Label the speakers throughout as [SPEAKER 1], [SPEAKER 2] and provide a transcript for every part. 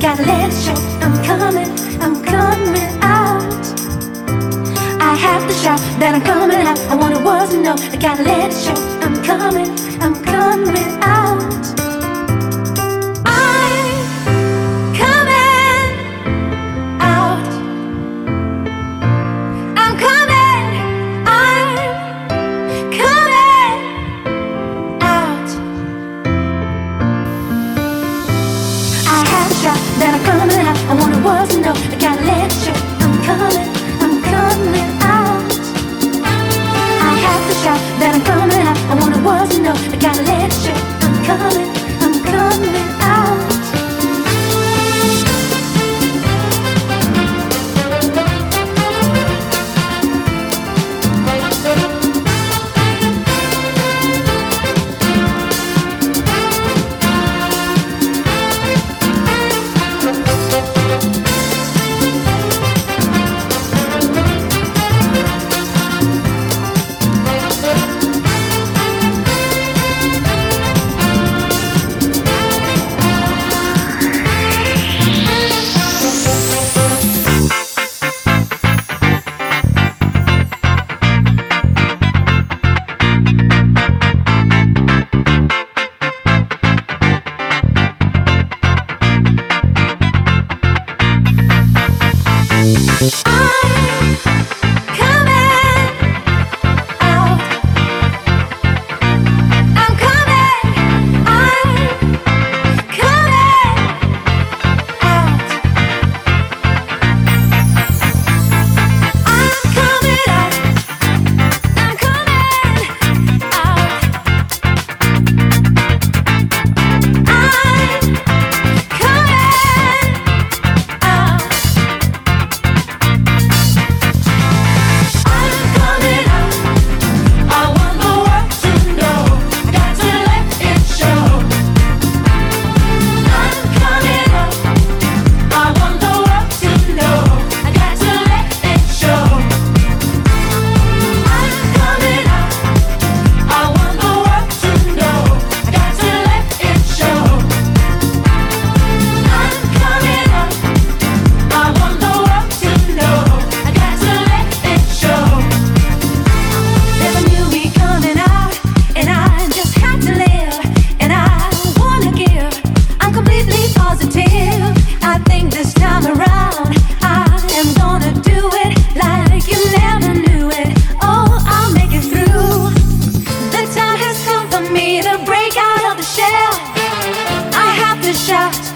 [SPEAKER 1] gotta let it show. I'm coming, I'm coming out. I have to shout that I'm coming out. I want it was to know. I gotta let it show. I'm coming, I'm shot.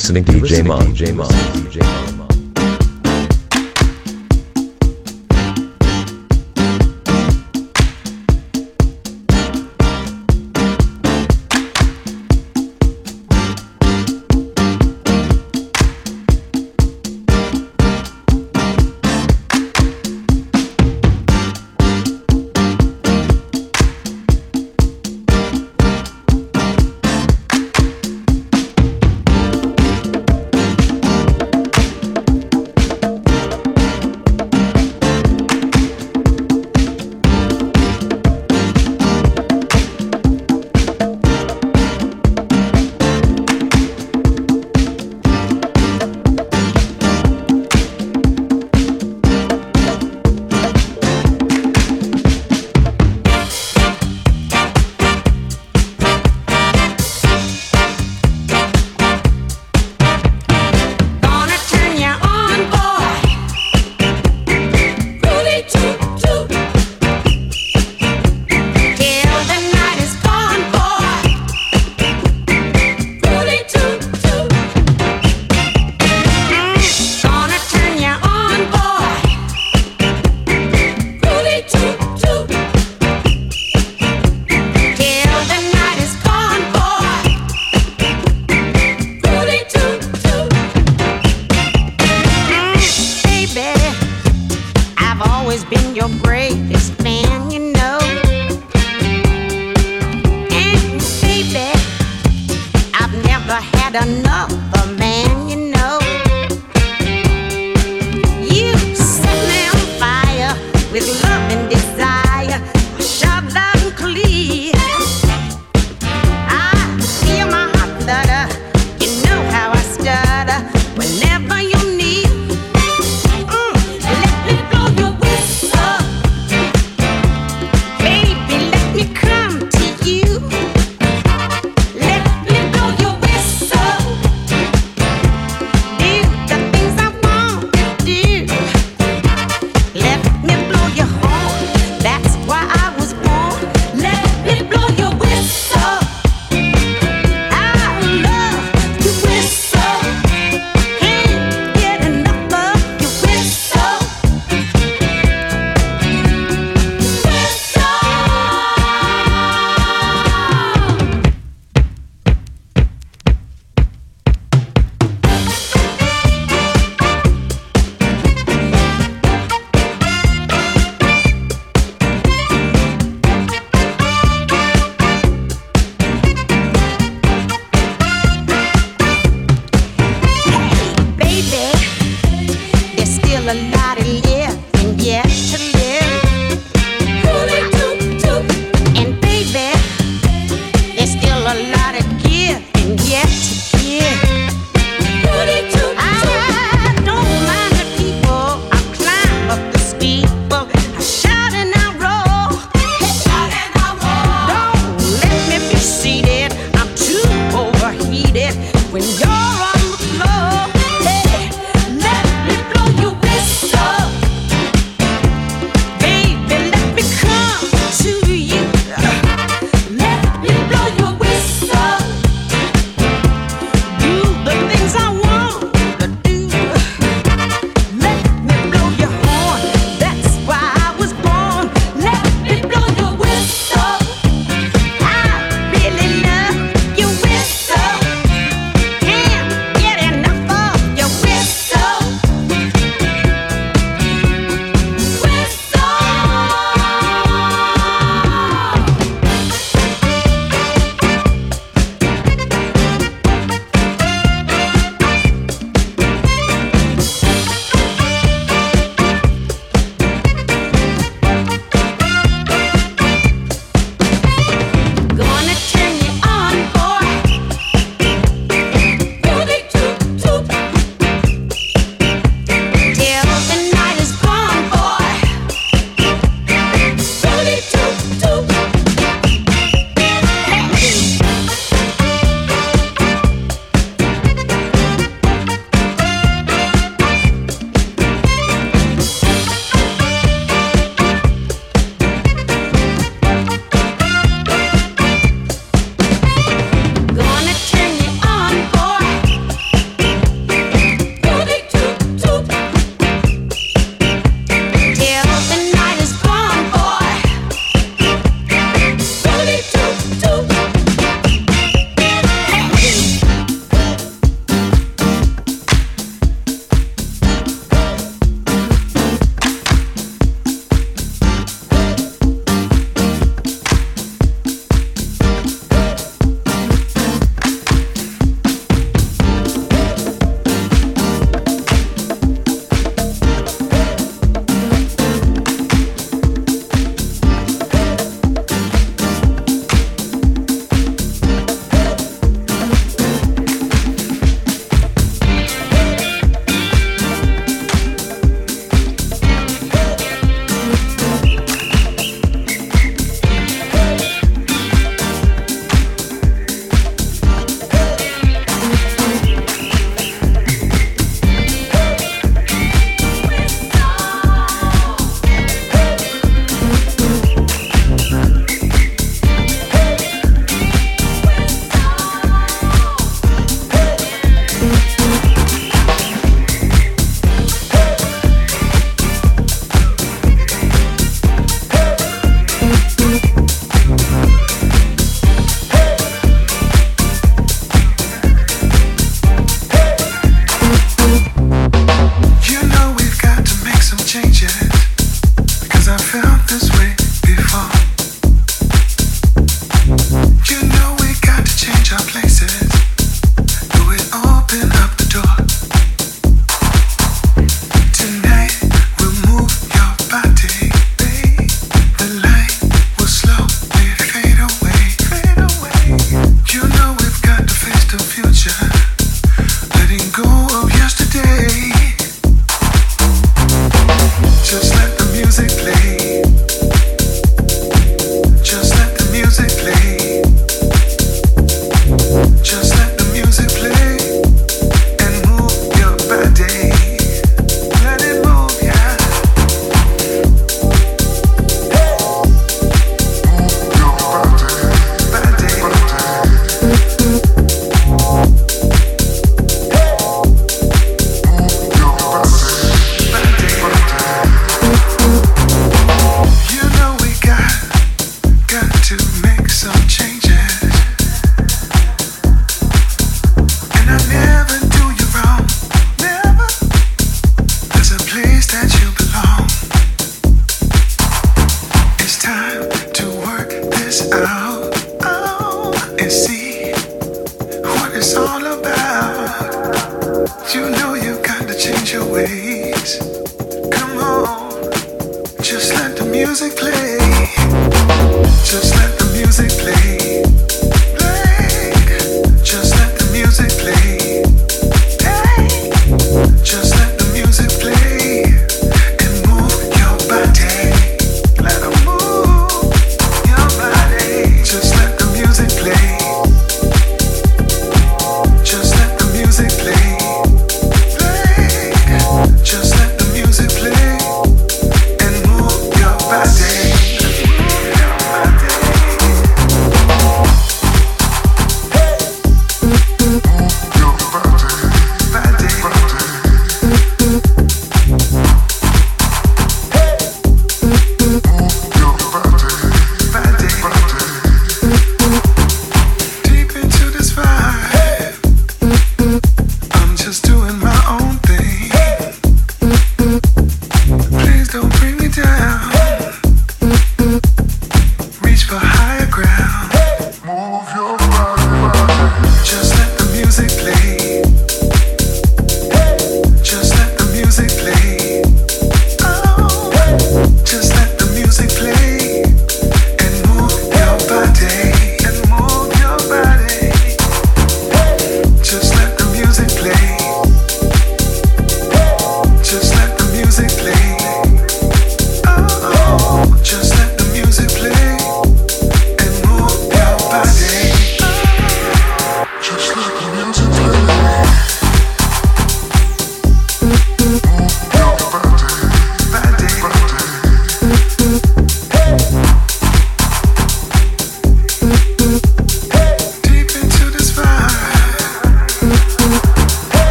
[SPEAKER 2] Listening to DJ Mon. DJ Mon. DJ Mon.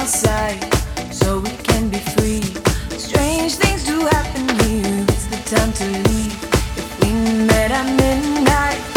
[SPEAKER 3] my so we can be free. Strange things do happen here. It's the time to leave. If we met at midnight.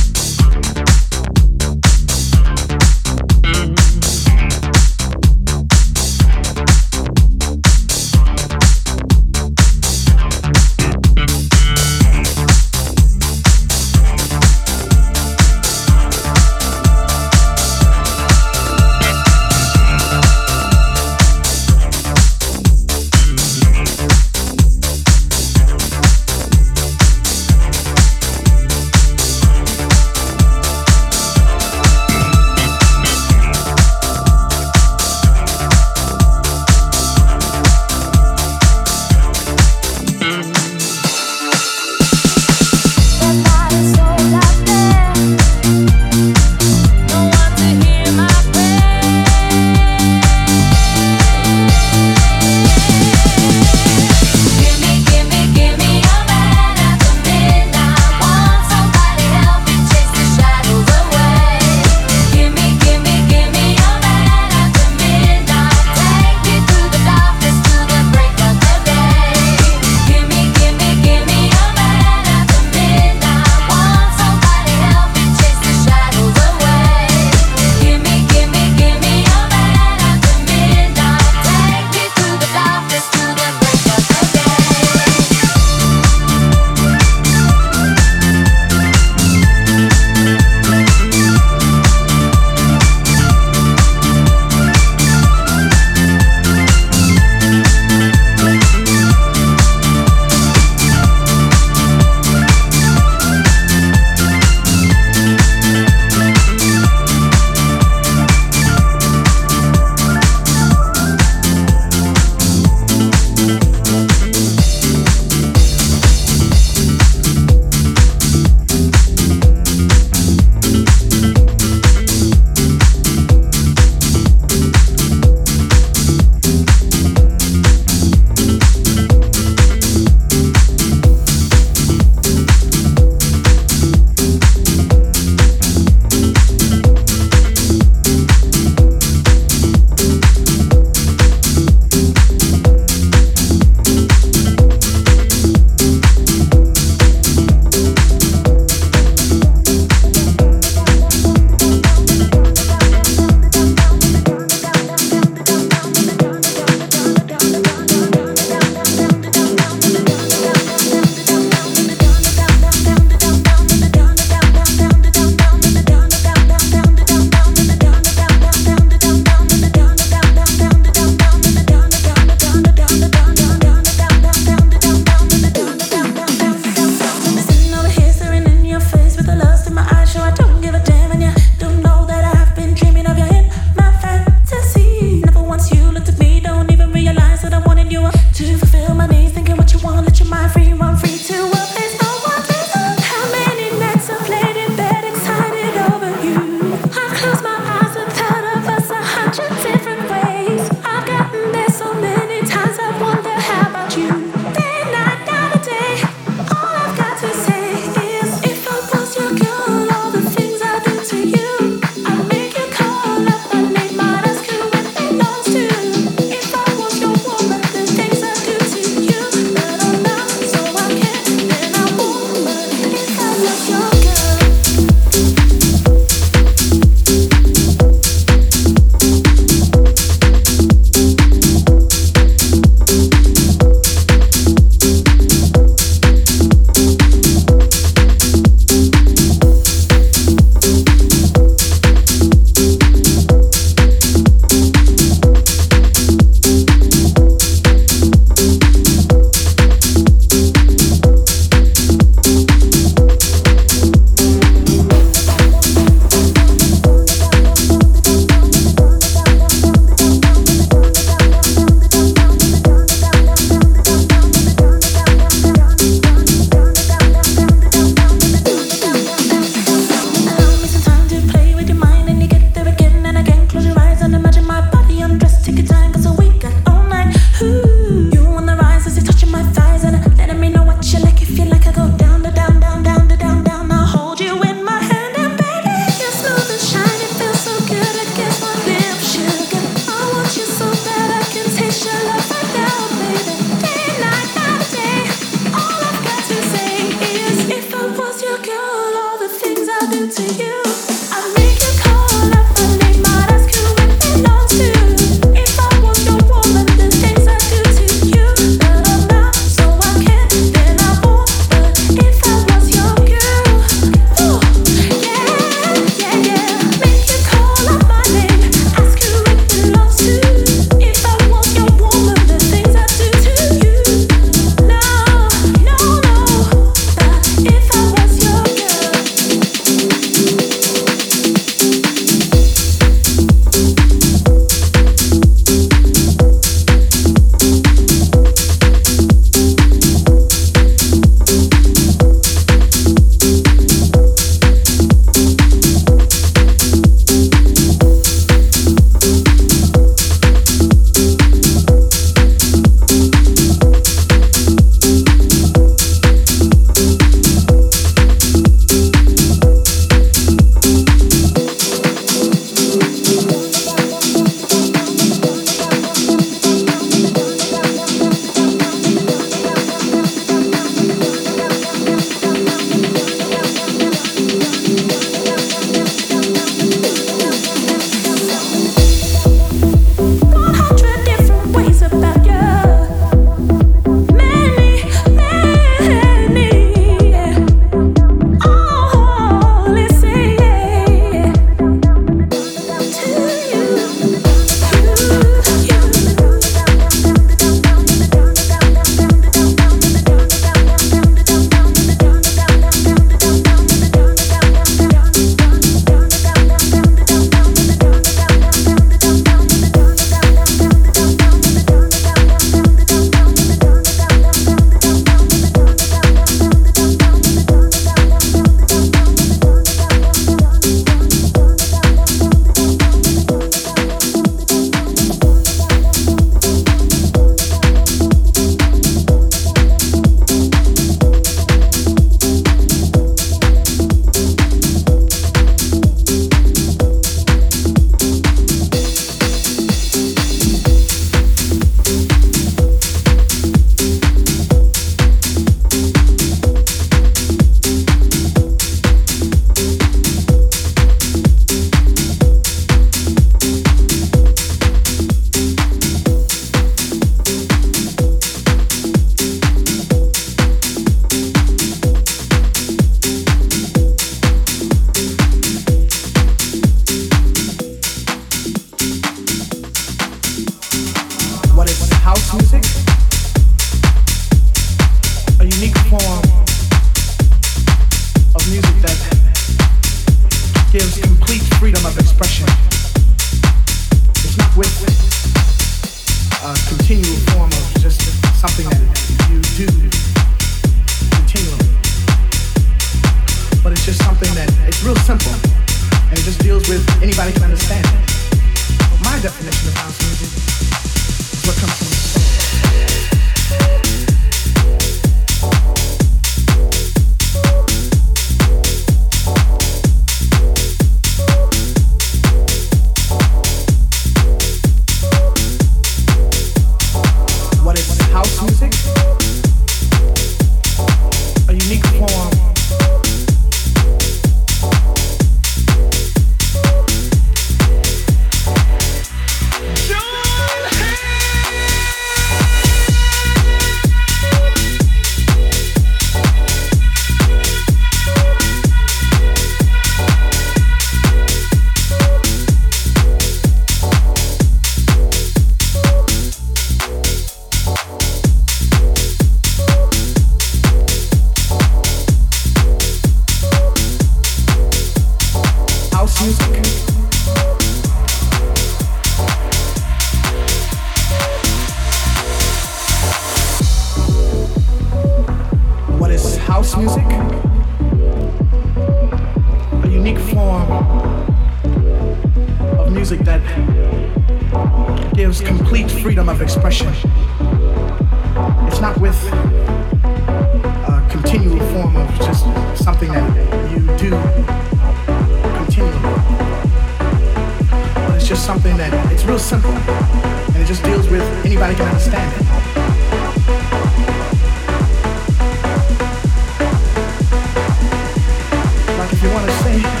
[SPEAKER 4] away.